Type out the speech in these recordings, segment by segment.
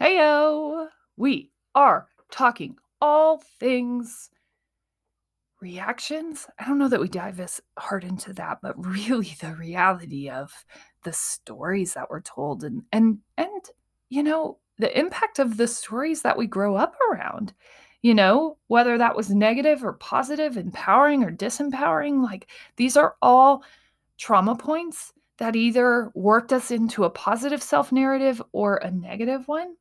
Heyo! We are talking all things reactions. I don't know that we dive as hard into that, but really the reality of the stories that were told and and and you know, the impact of the stories that we grow up around. You know, whether that was negative or positive, empowering or disempowering, like these are all trauma points that either worked us into a positive self narrative or a negative one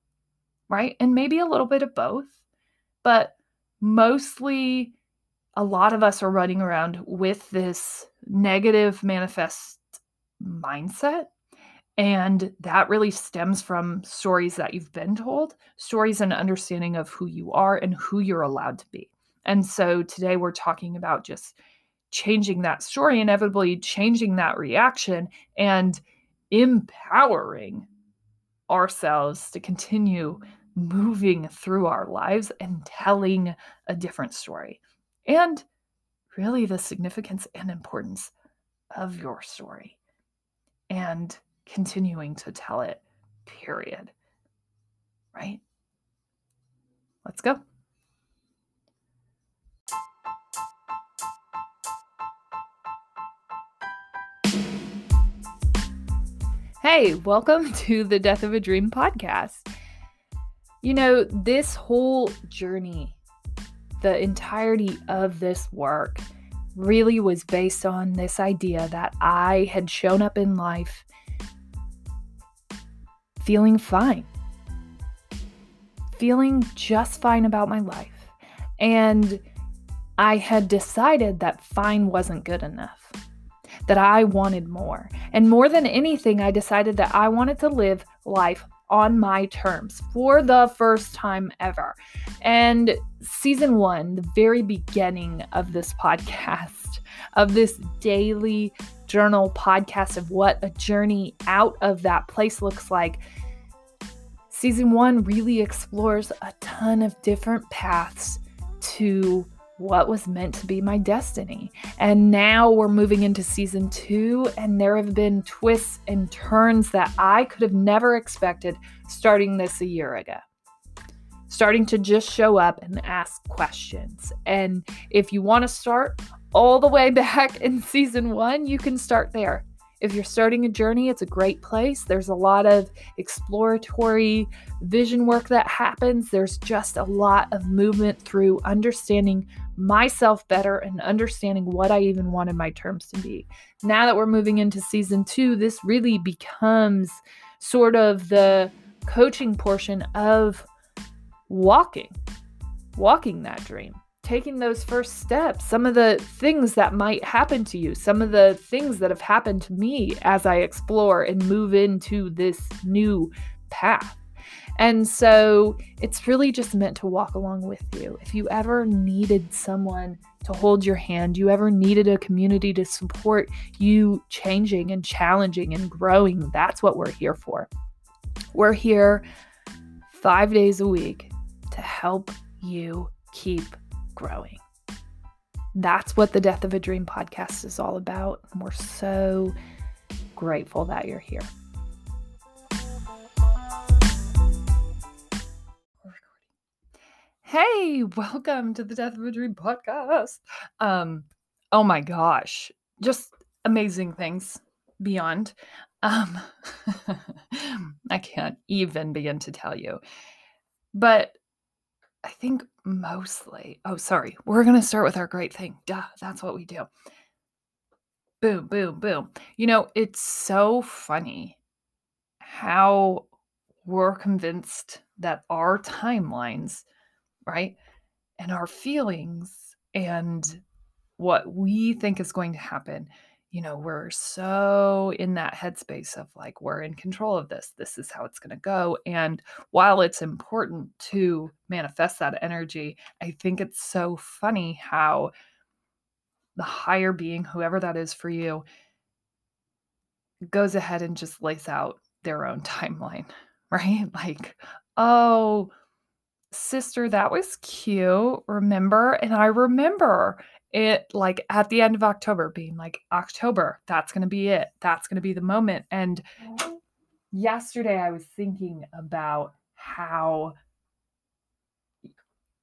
right? And maybe a little bit of both, but mostly a lot of us are running around with this negative manifest mindset. And that really stems from stories that you've been told, stories and understanding of who you are and who you're allowed to be. And so today we're talking about just changing that story, inevitably changing that reaction and empowering ourselves to continue moving through our lives and telling a different story. And really the significance and importance of your story and continuing to tell it, period. Right? Let's go. Hey, welcome to the Death of a Dream podcast. You know, this whole journey, the entirety of this work, really was based on this idea that I had shown up in life feeling fine, feeling just fine about my life. And I had decided that fine wasn't good enough, that I wanted more. And more than anything, I decided that I wanted to live life on my terms for the first time ever. And season one, the very beginning of this podcast, of this daily journal podcast of what a journey out of that place looks like. Season one really explores a ton of different paths to what was meant to be my destiny. And now we're moving into season two, and there have been twists and turns that I could have never expected starting this a year ago. Starting to just show up and ask questions. And if you want to start all the way back in season one, you can start there. If you're starting a journey, it's a great place. There's a lot of exploratory vision work that happens. There's just a lot of movement through understanding myself better and understanding what I even wanted my terms to be. Now that we're moving into season two, this really becomes sort of the coaching portion of walking, walking that dream taking those first steps, some of the things that might happen to you, some of the things that have happened to me as I explore and move into this new path. And so it's really just meant to walk along with you. If you ever needed someone to hold your hand, you ever needed a community to support you changing and challenging and growing, that's what we're here for. We're here five days a week to help you keep growing. That's what the Death of a Dream podcast is all about. And we're so grateful that you're here. Hey, welcome to the Death of a Dream podcast. Um, oh my gosh, just amazing things beyond. Um, I can't even begin to tell you. But I think mostly. Oh, sorry. We're going to start with our great thing. Duh, that's what we do. Boom, boom, boom. You know, it's so funny how we're convinced that our timelines, right, and our feelings and what we think is going to happen you know, we're so in that headspace of like, we're in control of this. This is how it's going to go. And while it's important to manifest that energy, I think it's so funny how the higher being, whoever that is for you, goes ahead and just lays out their own timeline, right? Like, oh, sister, that was cute. Remember? And I remember it like at the end of October being like October, that's going to be it. That's going to be the moment. And yesterday I was thinking about how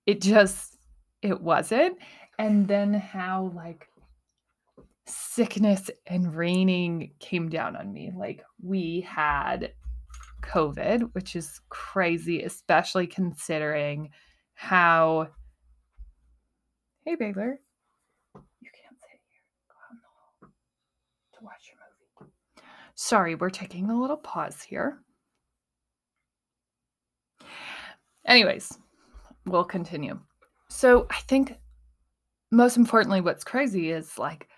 it just it wasn't and then how like sickness and raining came down on me like we had covid which is crazy especially considering how hey Baylor you can't sit here go out in the hall to watch your movie sorry we're taking a little pause here anyways we'll continue so i think most importantly, what's crazy is like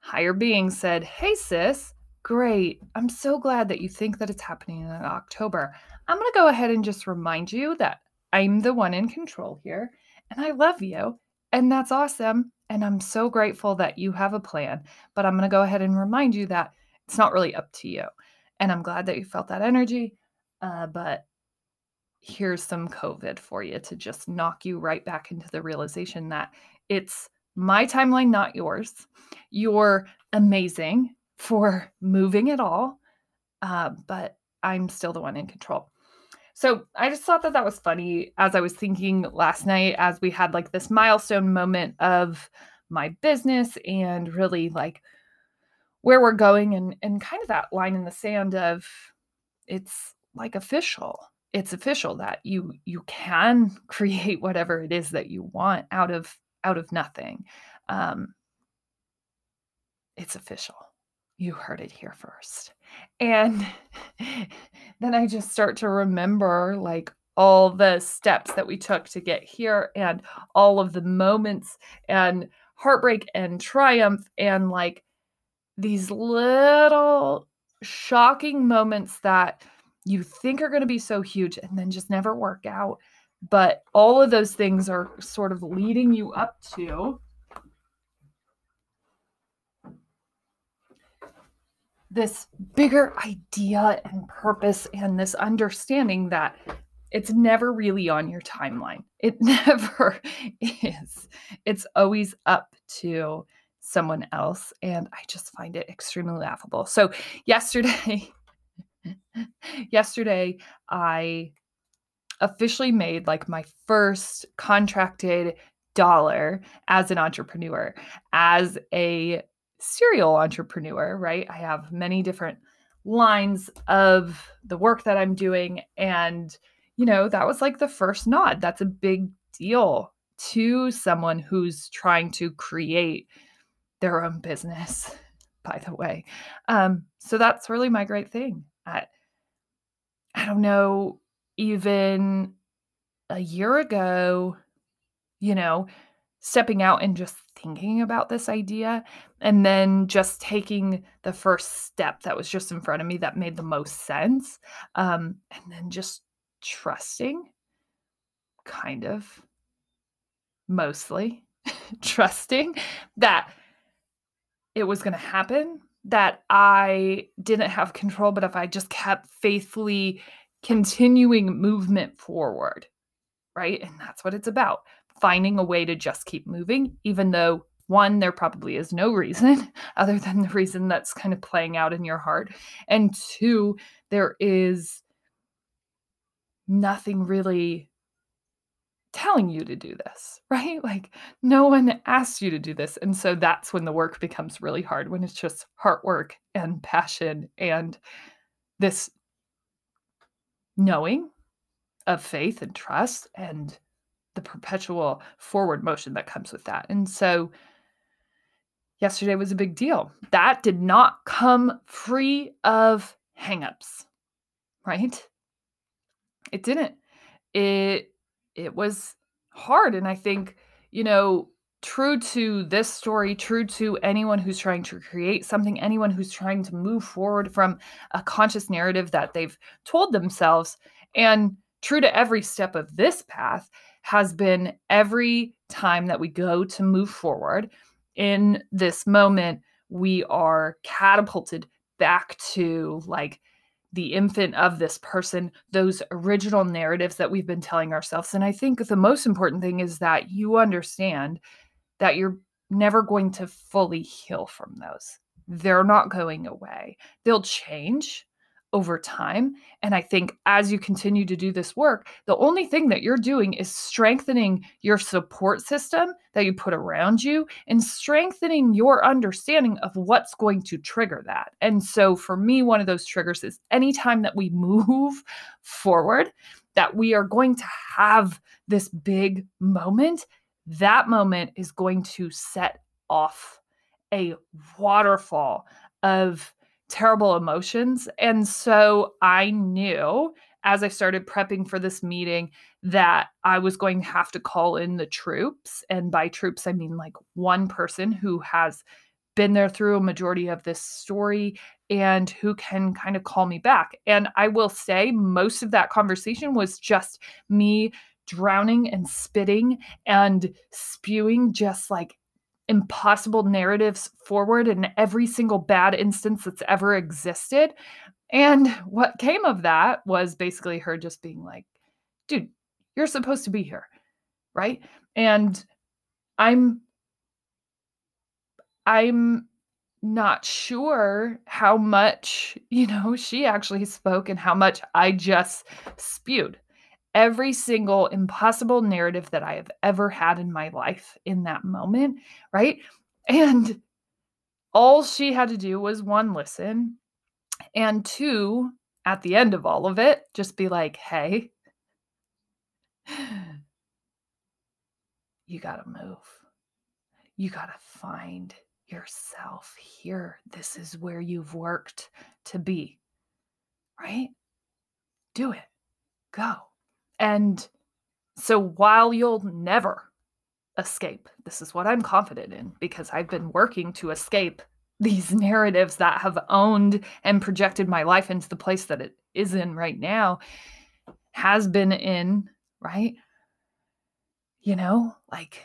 higher being said, Hey, sis, great. I'm so glad that you think that it's happening in October. I'm going to go ahead and just remind you that I'm the one in control here and I love you. And that's awesome. And I'm so grateful that you have a plan. But I'm going to go ahead and remind you that it's not really up to you. And I'm glad that you felt that energy. Uh, but here's some COVID for you to just knock you right back into the realization that it's my timeline, not yours. You're amazing for moving at all, uh, but I'm still the one in control. So I just thought that that was funny as I was thinking last night, as we had like this milestone moment of my business and really like where we're going and and kind of that line in the sand of it's like official it's official that you you can create whatever it is that you want out of out of nothing. Um, it's official. You heard it here first. And then I just start to remember like all the steps that we took to get here and all of the moments and heartbreak and triumph and like these little shocking moments that you think are going to be so huge and then just never work out but all of those things are sort of leading you up to this bigger idea and purpose and this understanding that it's never really on your timeline. It never is. It's always up to someone else. And I just find it extremely laughable. So, yesterday, yesterday, I officially made like my first contracted dollar as an entrepreneur, as a serial entrepreneur, right? I have many different lines of the work that I'm doing. And, you know, that was like the first nod. That's a big deal to someone who's trying to create their own business, by the way. Um, so that's really my great thing. I, I don't know even a year ago, you know, stepping out and just thinking about this idea and then just taking the first step that was just in front of me that made the most sense um, and then just trusting kind of mostly trusting that it was going to happen that i didn't have control but if i just kept faithfully continuing movement forward, right? And that's what it's about finding a way to just keep moving, even though one, there probably is no reason other than the reason that's kind of playing out in your heart. And two, there is nothing really telling you to do this, right? Like no one asked you to do this. And so that's when the work becomes really hard, when it's just heart work and passion and this knowing of faith and trust and the perpetual forward motion that comes with that. And so yesterday was a big deal. That did not come free of hangups, right? It didn't. It it was hard and I think, you know, true to this story, true to anyone who's trying to create something, anyone who's trying to move forward from a conscious narrative that they've told themselves, and true to every step of this path has been every time that we go to move forward in this moment, we are catapulted back to like the infant of this person, those original narratives that we've been telling ourselves. And I think the most important thing is that you understand that you're never going to fully heal from those. They're not going away. They'll change over time. And I think as you continue to do this work, the only thing that you're doing is strengthening your support system that you put around you and strengthening your understanding of what's going to trigger that. And so for me, one of those triggers is anytime that we move forward, that we are going to have this big moment, that moment is going to set off a waterfall of terrible emotions. And so I knew as I started prepping for this meeting that I was going to have to call in the troops. And by troops, I mean like one person who has been there through a majority of this story and who can kind of call me back. And I will say, most of that conversation was just me drowning and spitting and spewing just like impossible narratives forward in every single bad instance that's ever existed. And what came of that was basically her just being like, dude, you're supposed to be here. Right. And I'm, I'm not sure how much, you know, she actually spoke and how much I just spewed every single impossible narrative that I have ever had in my life in that moment, right? And all she had to do was one, listen, and two, at the end of all of it, just be like, hey, you got to move. You got to find yourself here. This is where you've worked to be, right? Do it. Go. And so while you'll never escape, this is what I'm confident in because I've been working to escape these narratives that have owned and projected my life into the place that it is in right now, has been in, right? You know, like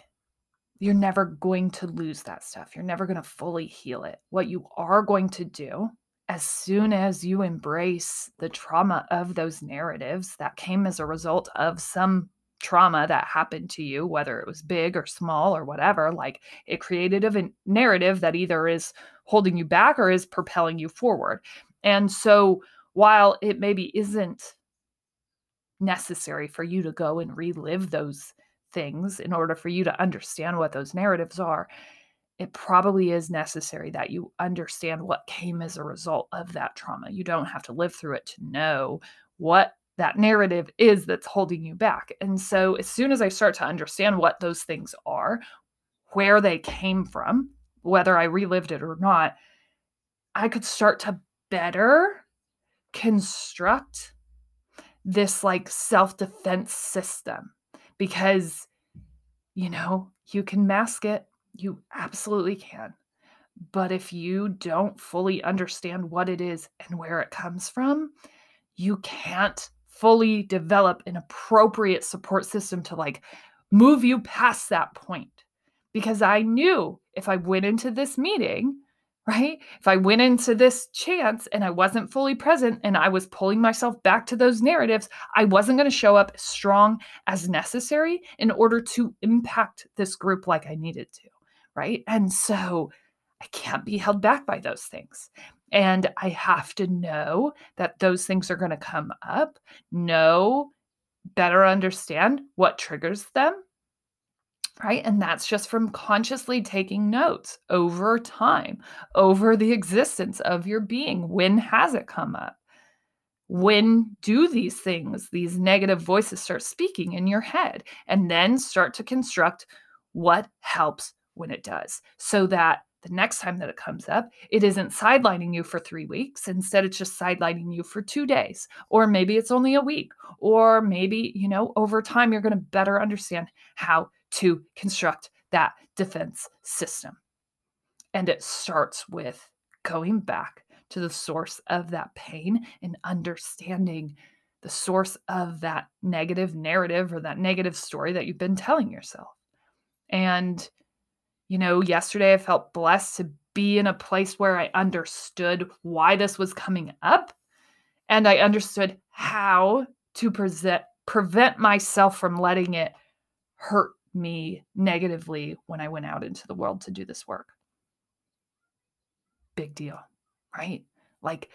you're never going to lose that stuff. You're never going to fully heal it. What you are going to do as soon as you embrace the trauma of those narratives that came as a result of some trauma that happened to you, whether it was big or small or whatever, like it created a narrative that either is holding you back or is propelling you forward. And so while it maybe isn't necessary for you to go and relive those things in order for you to understand what those narratives are, it probably is necessary that you understand what came as a result of that trauma. You don't have to live through it to know what that narrative is that's holding you back. And so, as soon as I start to understand what those things are, where they came from, whether I relived it or not, I could start to better construct this like self defense system because, you know, you can mask it you absolutely can. But if you don't fully understand what it is and where it comes from, you can't fully develop an appropriate support system to like move you past that point. Because I knew if I went into this meeting, right? If I went into this chance and I wasn't fully present and I was pulling myself back to those narratives, I wasn't going to show up strong as necessary in order to impact this group like I needed to right? And so I can't be held back by those things. And I have to know that those things are going to come up, know, better understand what triggers them, right? And that's just from consciously taking notes over time, over the existence of your being. When has it come up? When do these things, these negative voices start speaking in your head? And then start to construct what helps when it does so that the next time that it comes up, it isn't sidelining you for three weeks. Instead, it's just sidelining you for two days, or maybe it's only a week, or maybe, you know, over time, you're going to better understand how to construct that defense system. And it starts with going back to the source of that pain and understanding the source of that negative narrative or that negative story that you've been telling yourself. And you know, yesterday I felt blessed to be in a place where I understood why this was coming up and I understood how to present, prevent myself from letting it hurt me negatively when I went out into the world to do this work. Big deal, right? Like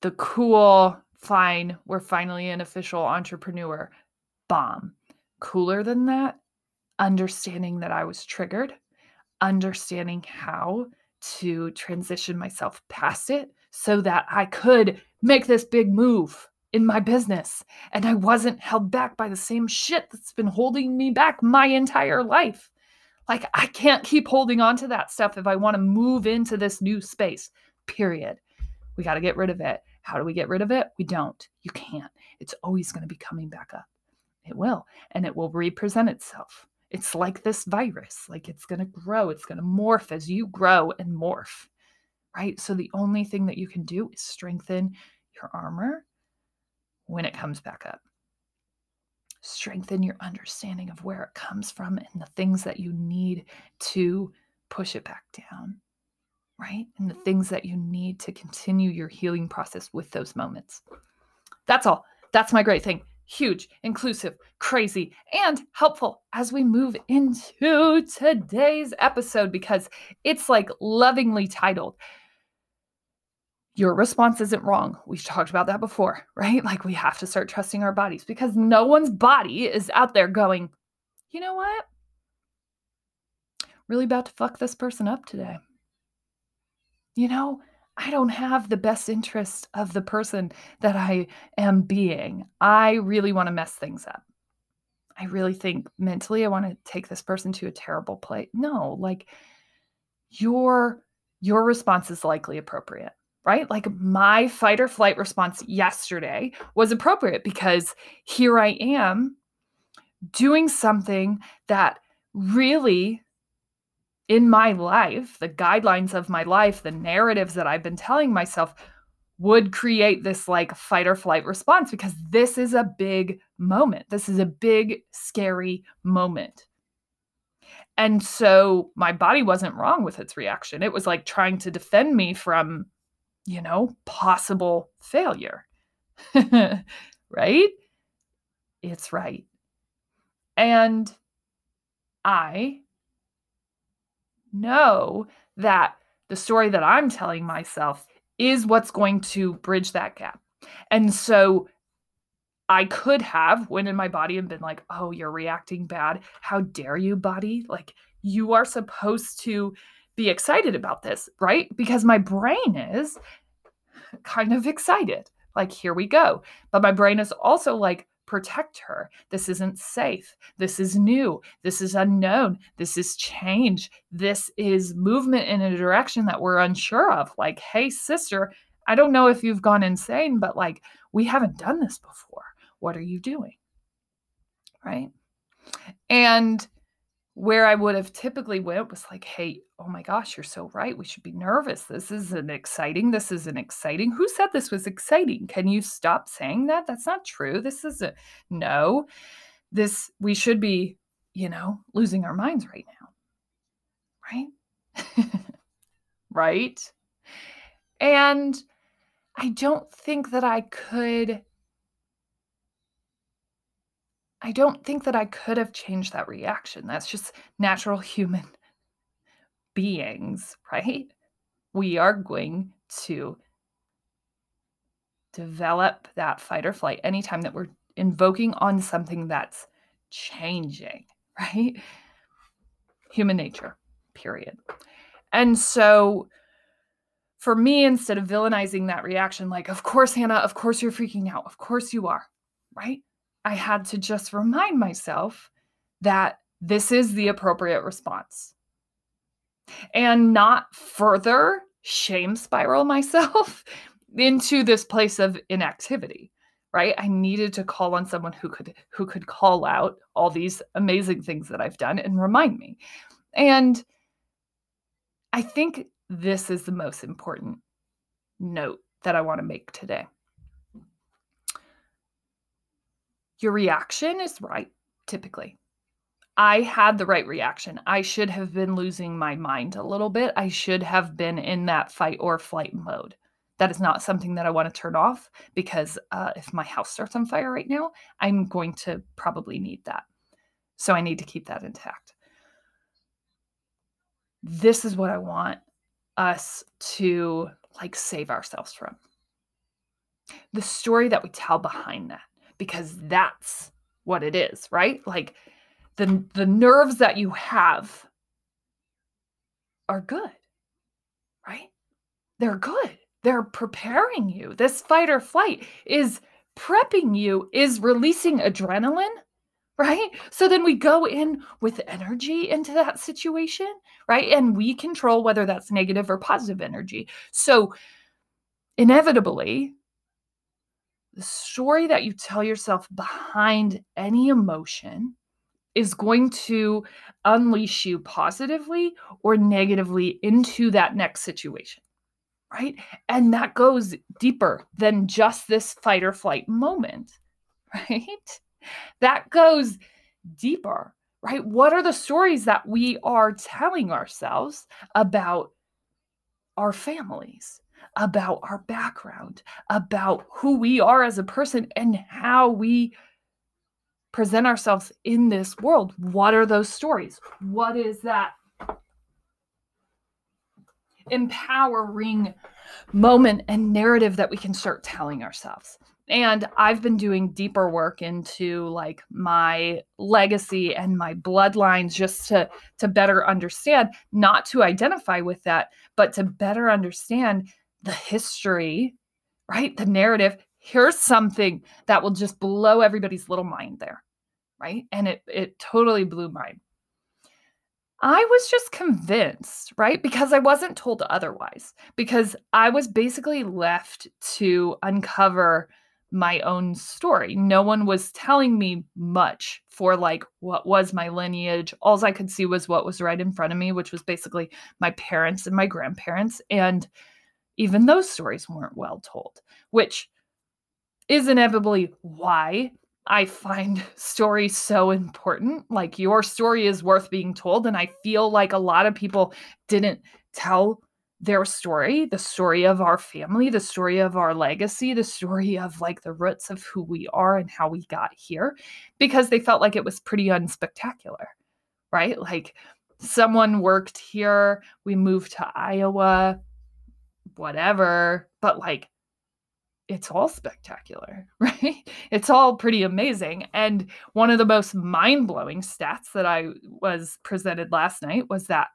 the cool, fine, we're finally an official entrepreneur bomb. Cooler than that, understanding that I was triggered, understanding how to transition myself past it so that I could make this big move in my business and I wasn't held back by the same shit that's been holding me back my entire life. Like, I can't keep holding on to that stuff if I want to move into this new space, period. We got to get rid of it. How do we get rid of it? We don't. You can't. It's always going to be coming back up. It will. And it will represent itself. It's like this virus, like it's going to grow, it's going to morph as you grow and morph, right? So the only thing that you can do is strengthen your armor when it comes back up. Strengthen your understanding of where it comes from and the things that you need to push it back down, right? And the things that you need to continue your healing process with those moments. That's all. That's my great thing huge, inclusive, crazy, and helpful as we move into today's episode because it's like lovingly titled. Your response isn't wrong. We've talked about that before, right? Like we have to start trusting our bodies because no one's body is out there going, you know what? Really about to fuck this person up today. You know, I don't have the best interest of the person that I am being. I really want to mess things up. I really think mentally I want to take this person to a terrible place. No, like your your response is likely appropriate, right? Like my fight or flight response yesterday was appropriate because here I am doing something that really in my life, the guidelines of my life, the narratives that I've been telling myself would create this like fight or flight response because this is a big moment. This is a big, scary moment. And so my body wasn't wrong with its reaction. It was like trying to defend me from, you know, possible failure. right? It's right. And I know that the story that I'm telling myself is what's going to bridge that gap. And so I could have went in my body and been like, "Oh, you're reacting bad. How dare you, body? Like you are supposed to be excited about this, right? Because my brain is kind of excited. Like, here we go. But my brain is also like, protect her. This isn't safe. This is new. This is unknown. This is change. This is movement in a direction that we're unsure of. Like, hey, sister, I don't know if you've gone insane, but like, we haven't done this before. What are you doing? Right. And where I would have typically went was like, hey, oh my gosh, you're so right. We should be nervous. This isn't exciting. This isn't exciting. Who said this was exciting? Can you stop saying that? That's not true. This isn't no. This we should be, you know, losing our minds right now. Right? right? And I don't think that I could I don't think that I could have changed that reaction. That's just natural human beings, right? We are going to develop that fight or flight anytime that we're invoking on something that's changing, right? Human nature, period. And so for me, instead of villainizing that reaction, like, of course, Hannah, of course you're freaking out, of course you are, right? I had to just remind myself that this is the appropriate response. And not further shame spiral myself into this place of inactivity right? I needed to call on someone who could who could call out all these amazing things that i've done and remind me. And i think this is the most important note that i want to make today your reaction is right, typically. I had the right reaction. I should have been losing my mind a little bit. I should have been in that fight or flight mode. That is not something that I want to turn off because uh, if my house starts on fire right now, I'm going to probably need that. So I need to keep that intact. This is what I want us to like save ourselves from. the story that we tell behind that, because that's what it is, right? Like the, the nerves that you have are good, right? They're good. They're preparing you. This fight or flight is prepping you, is releasing adrenaline, right? So then we go in with energy into that situation, right? And we control whether that's negative or positive energy. So inevitably, the story that you tell yourself behind any emotion is going to unleash you positively or negatively into that next situation. Right. And that goes deeper than just this fight or flight moment. Right. That goes deeper. Right. What are the stories that we are telling ourselves about our families, about our background, about who we are as a person, and how we present ourselves in this world. What are those stories? What is that empowering moment and narrative that we can start telling ourselves? And I've been doing deeper work into like my legacy and my bloodlines just to to better understand, not to identify with that, but to better understand the history, right? The narrative. Here's something that will just blow everybody's little mind there, right? And it it totally blew mine. I was just convinced, right? Because I wasn't told otherwise. Because I was basically left to uncover my own story. No one was telling me much for like what was my lineage. All I could see was what was right in front of me, which was basically my parents and my grandparents. And even those stories weren't well told, which is inevitably why I find stories so important. Like your story is worth being told. And I feel like a lot of people didn't tell their story, the story of our family, the story of our legacy, the story of like the roots of who we are and how we got here, because they felt like it was pretty unspectacular, right? Like someone worked here, we moved to Iowa, whatever. But like, it's all spectacular, right? It's all pretty amazing. And one of the most mind blowing stats that I was presented last night was that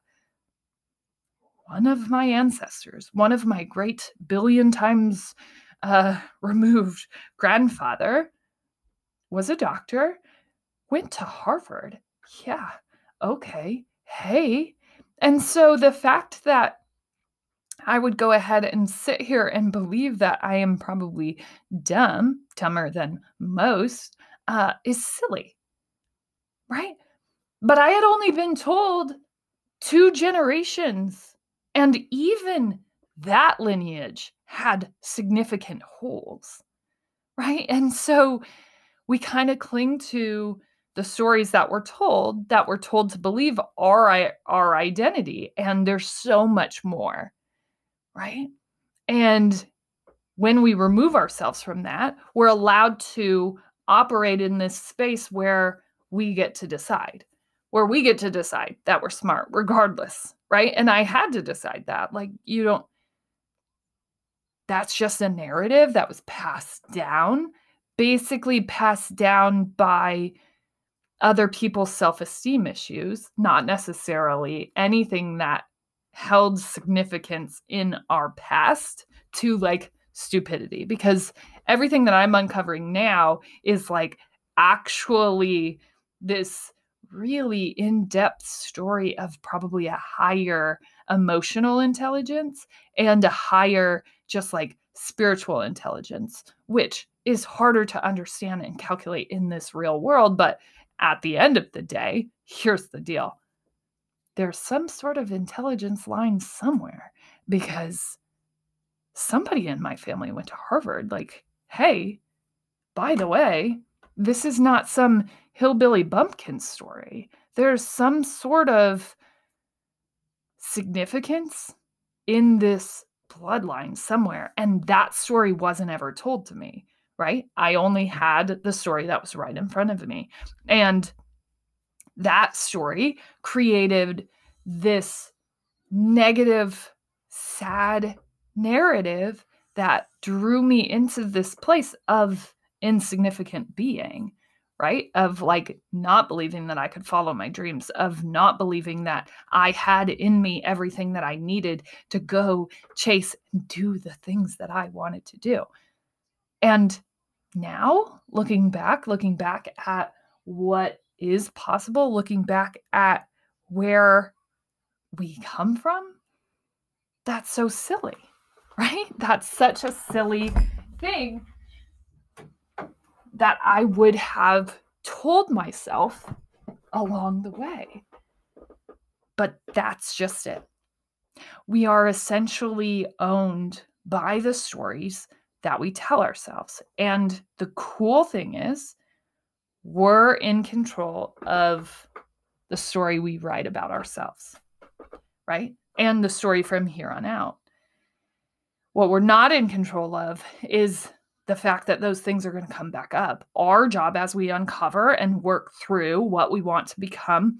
one of my ancestors, one of my great billion times uh, removed grandfather, was a doctor, went to Harvard. Yeah, okay, hey. And so the fact that I would go ahead and sit here and believe that I am probably dumb, dumber than most, uh, is silly. Right? But I had only been told two generations, and even that lineage had significant holes. Right? And so we kind of cling to the stories that we're told that we're told to believe are our identity and there's so much more right? And when we remove ourselves from that, we're allowed to operate in this space where we get to decide, where we get to decide that we're smart regardless, right? And I had to decide that. Like, you don't, that's just a narrative that was passed down, basically passed down by other people's self esteem issues, not necessarily anything that held significance in our past to like stupidity because everything that I'm uncovering now is like actually this really in depth story of probably a higher emotional intelligence and a higher, just like spiritual intelligence, which is harder to understand and calculate in this real world. But at the end of the day, here's the deal there's some sort of intelligence line somewhere because somebody in my family went to Harvard. Like, hey, by the way, this is not some hillbilly bumpkin story. There's some sort of significance in this bloodline somewhere. And that story wasn't ever told to me, right? I only had the story that was right in front of me. And that story created this negative, sad narrative that drew me into this place of insignificant being, right? Of like not believing that I could follow my dreams, of not believing that I had in me everything that I needed to go chase and do the things that I wanted to do. And now, looking back, looking back at what is possible, looking back at where we come from, that's so silly, right? That's such a silly thing that I would have told myself along the way. But that's just it. We are essentially owned by the stories that we tell ourselves. And the cool thing is, we're in control of the story we write about ourselves, right? And the story from here on out. What we're not in control of is the fact that those things are going to come back up. Our job as we uncover and work through what we want to become,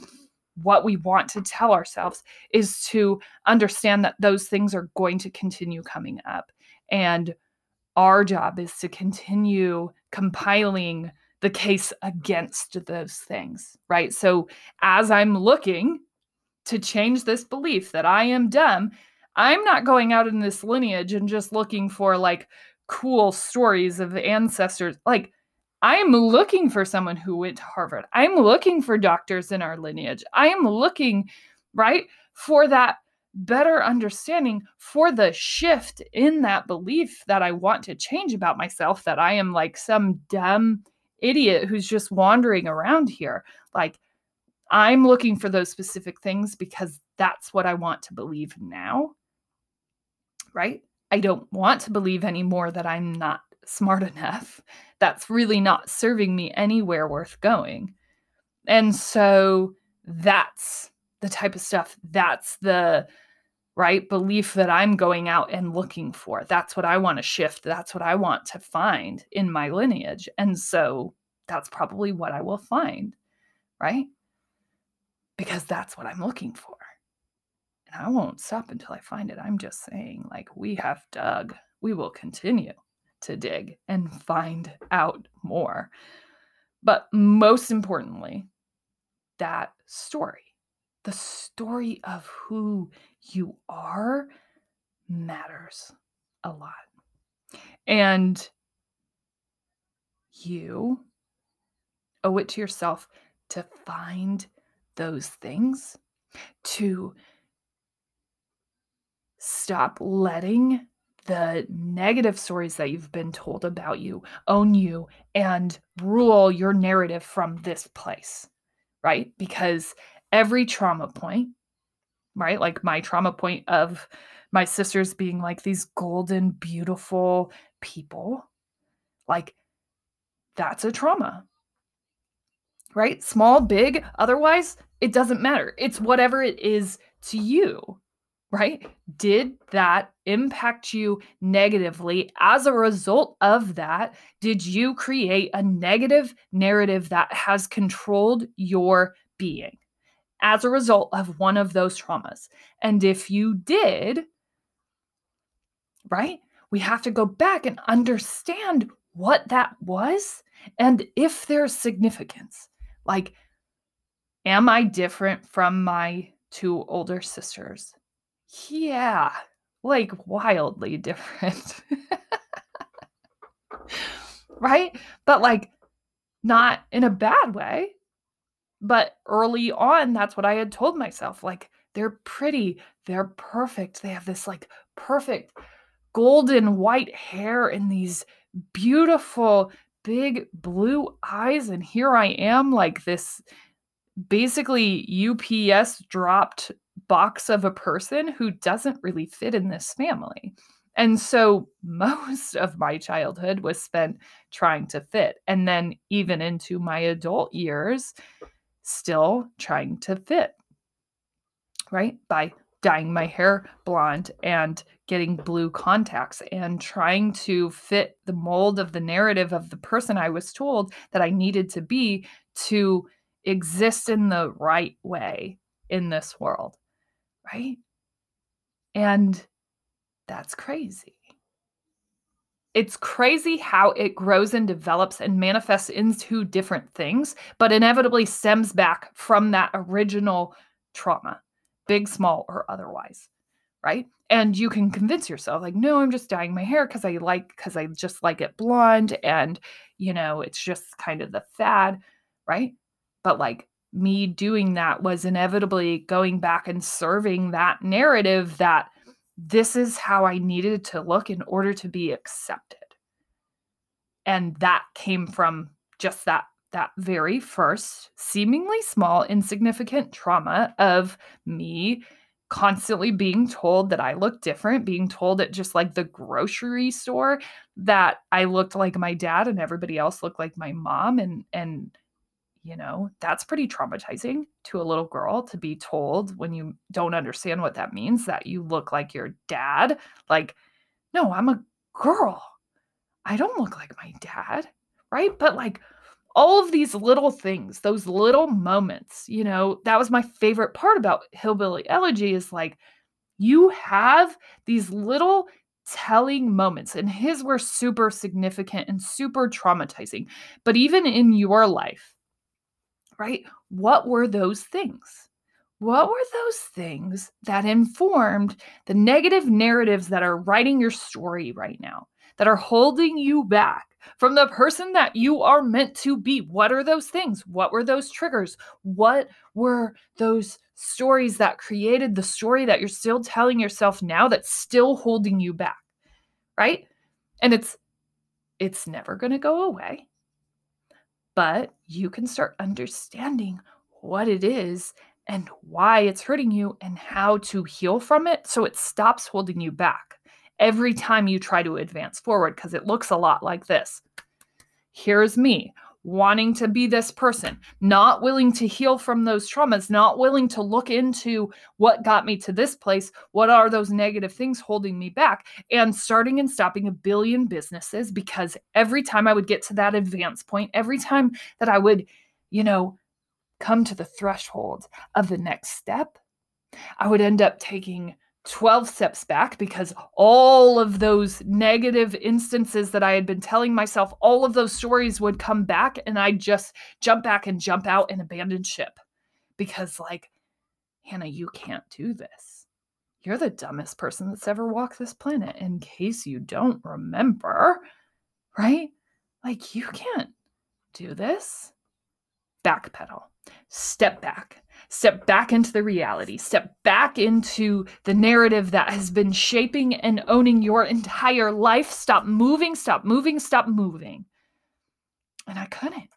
what we want to tell ourselves, is to understand that those things are going to continue coming up. And our job is to continue compiling the case against those things, right? So as I'm looking to change this belief that I am dumb, I'm not going out in this lineage and just looking for like cool stories of ancestors. Like, I'm looking for someone who went to Harvard. I'm looking for doctors in our lineage. I am looking, right, for that better understanding, for the shift in that belief that I want to change about myself, that I am like some dumb idiot who's just wandering around here. Like, I'm looking for those specific things because that's what I want to believe now. Right? I don't want to believe anymore that I'm not smart enough. That's really not serving me anywhere worth going. And so that's the type of stuff, that's the right belief that I'm going out and looking for. That's what I want to shift. That's what I want to find in my lineage. And so that's probably what I will find, right? Because that's what I'm looking for. And I won't stop until I find it. I'm just saying, like, we have dug. We will continue to dig and find out more. But most importantly, that story, the story of who you are, matters a lot. And you owe it to yourself to find those things, to stop letting the negative stories that you've been told about you own you and rule your narrative from this place, right? Because every trauma point, right? Like my trauma point of my sisters being like these golden, beautiful people, like that's a trauma, right? Small, big, otherwise, it doesn't matter. It's whatever it is to you right? Did that impact you negatively? As a result of that, did you create a negative narrative that has controlled your being as a result of one of those traumas? And if you did, right, we have to go back and understand what that was and if there's significance. Like, am I different from my two older sisters? Yeah, like wildly different. right? But like not in a bad way. But early on, that's what I had told myself. Like, they're pretty, they're perfect. They have this like perfect golden white hair and these beautiful big blue eyes. And here I am, like this basically UPS dropped box of a person who doesn't really fit in this family. And so most of my childhood was spent trying to fit. And then even into my adult years, still trying to fit, right? By dyeing my hair blonde and getting blue contacts and trying to fit the mold of the narrative of the person I was told that I needed to be to exist in the right way in this world right? And that's crazy. It's crazy how it grows and develops and manifests into different things, but inevitably stems back from that original trauma, big, small, or otherwise. Right. And you can convince yourself, like, no, I'm just dyeing my hair because I like, because I just like it blonde. And, you know, it's just kind of the fad. Right. But like, me doing that was inevitably going back and serving that narrative that this is how I needed to look in order to be accepted. And that came from just that that very first seemingly small insignificant trauma of me constantly being told that I look different, being told at just like the grocery store that I looked like my dad and everybody else looked like my mom and and you know, that's pretty traumatizing to a little girl to be told when you don't understand what that means that you look like your dad. Like, no, I'm a girl. I don't look like my dad. Right. But like, all of these little things, those little moments, you know, that was my favorite part about Hillbilly Elegy is like, you have these little telling moments, and his were super significant and super traumatizing. But even in your life, right? What were those things? What were those things that informed the negative narratives that are writing your story right now, that are holding you back from the person that you are meant to be? What are those things? What were those triggers? What were those stories that created the story that you're still telling yourself now that's still holding you back? Right? And it's it's never going to go away but you can start understanding what it is and why it's hurting you and how to heal from it so it stops holding you back every time you try to advance forward because it looks a lot like this. Here's me wanting to be this person, not willing to heal from those traumas, not willing to look into what got me to this place, what are those negative things holding me back, and starting and stopping a billion businesses because every time I would get to that advance point, every time that I would, you know, come to the threshold of the next step, I would end up taking 12 steps back because all of those negative instances that I had been telling myself, all of those stories would come back and I'd just jump back and jump out and abandon ship. Because, like, Hannah, you can't do this. You're the dumbest person that's ever walked this planet, in case you don't remember, right? Like, you can't do this. Backpedal, step back step back into the reality, step back into the narrative that has been shaping and owning your entire life. Stop moving, stop moving, stop moving. And I couldn't.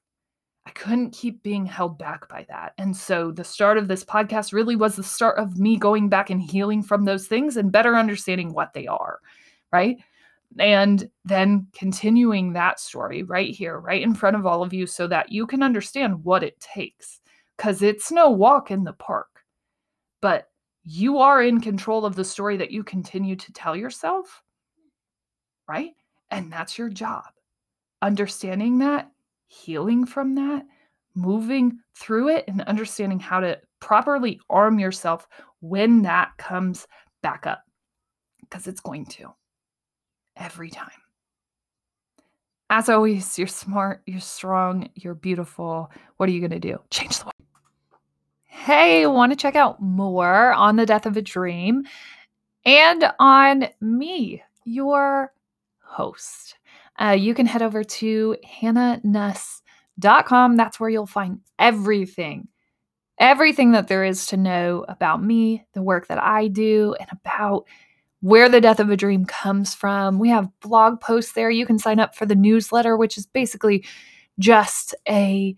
I couldn't keep being held back by that. And so the start of this podcast really was the start of me going back and healing from those things and better understanding what they are, right? And then continuing that story right here, right in front of all of you, so that you can understand what it takes because it's no walk in the park. But you are in control of the story that you continue to tell yourself, right? And that's your job. Understanding that, healing from that, moving through it, and understanding how to properly arm yourself when that comes back up. Because it's going to every time. As always, you're smart, you're strong, you're beautiful. What are you going to do? Change the world hey, want to check out more on the death of a dream and on me, your host, uh, you can head over to hannanuss.com. That's where you'll find everything, everything that there is to know about me, the work that I do, and about where the death of a dream comes from. We have blog posts there. You can sign up for the newsletter, which is basically just a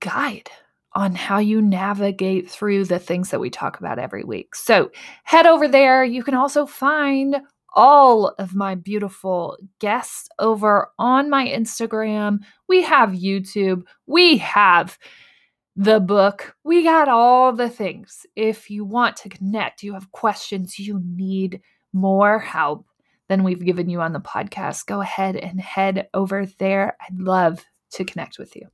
guide on how you navigate through the things that we talk about every week. So head over there. You can also find all of my beautiful guests over on my Instagram. We have YouTube. We have the book. We got all the things. If you want to connect, you have questions, you need more help than we've given you on the podcast, go ahead and head over there. I'd love to connect with you.